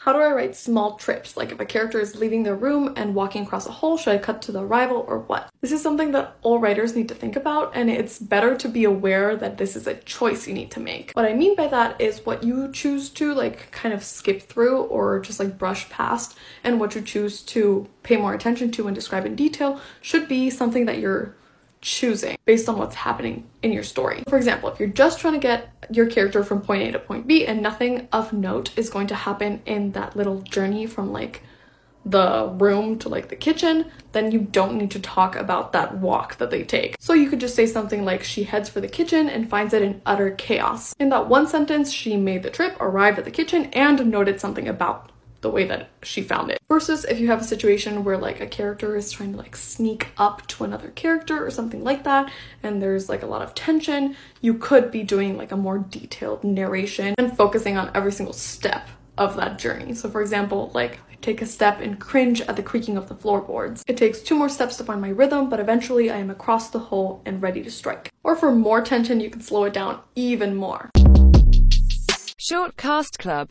How do I write small trips? Like if a character is leaving their room and walking across a hall, should I cut to the arrival or what? This is something that all writers need to think about, and it's better to be aware that this is a choice you need to make. What I mean by that is what you choose to like kind of skip through or just like brush past, and what you choose to pay more attention to and describe in detail should be something that you're choosing based on what's happening in your story. For example, if you're just trying to get your character from point A to point B and nothing of note is going to happen in that little journey from like the room to like the kitchen, then you don't need to talk about that walk that they take. So you could just say something like she heads for the kitchen and finds it in utter chaos. In that one sentence, she made the trip, arrived at the kitchen, and noted something about the way that she found it. Versus if you have a situation where like a character is trying to like sneak up to another character or something like that and there's like a lot of tension, you could be doing like a more detailed narration and focusing on every single step of that journey. So for example, like I take a step and cringe at the creaking of the floorboards. It takes two more steps to find my rhythm, but eventually I am across the hole and ready to strike. Or for more tension, you can slow it down even more. Short Cast Club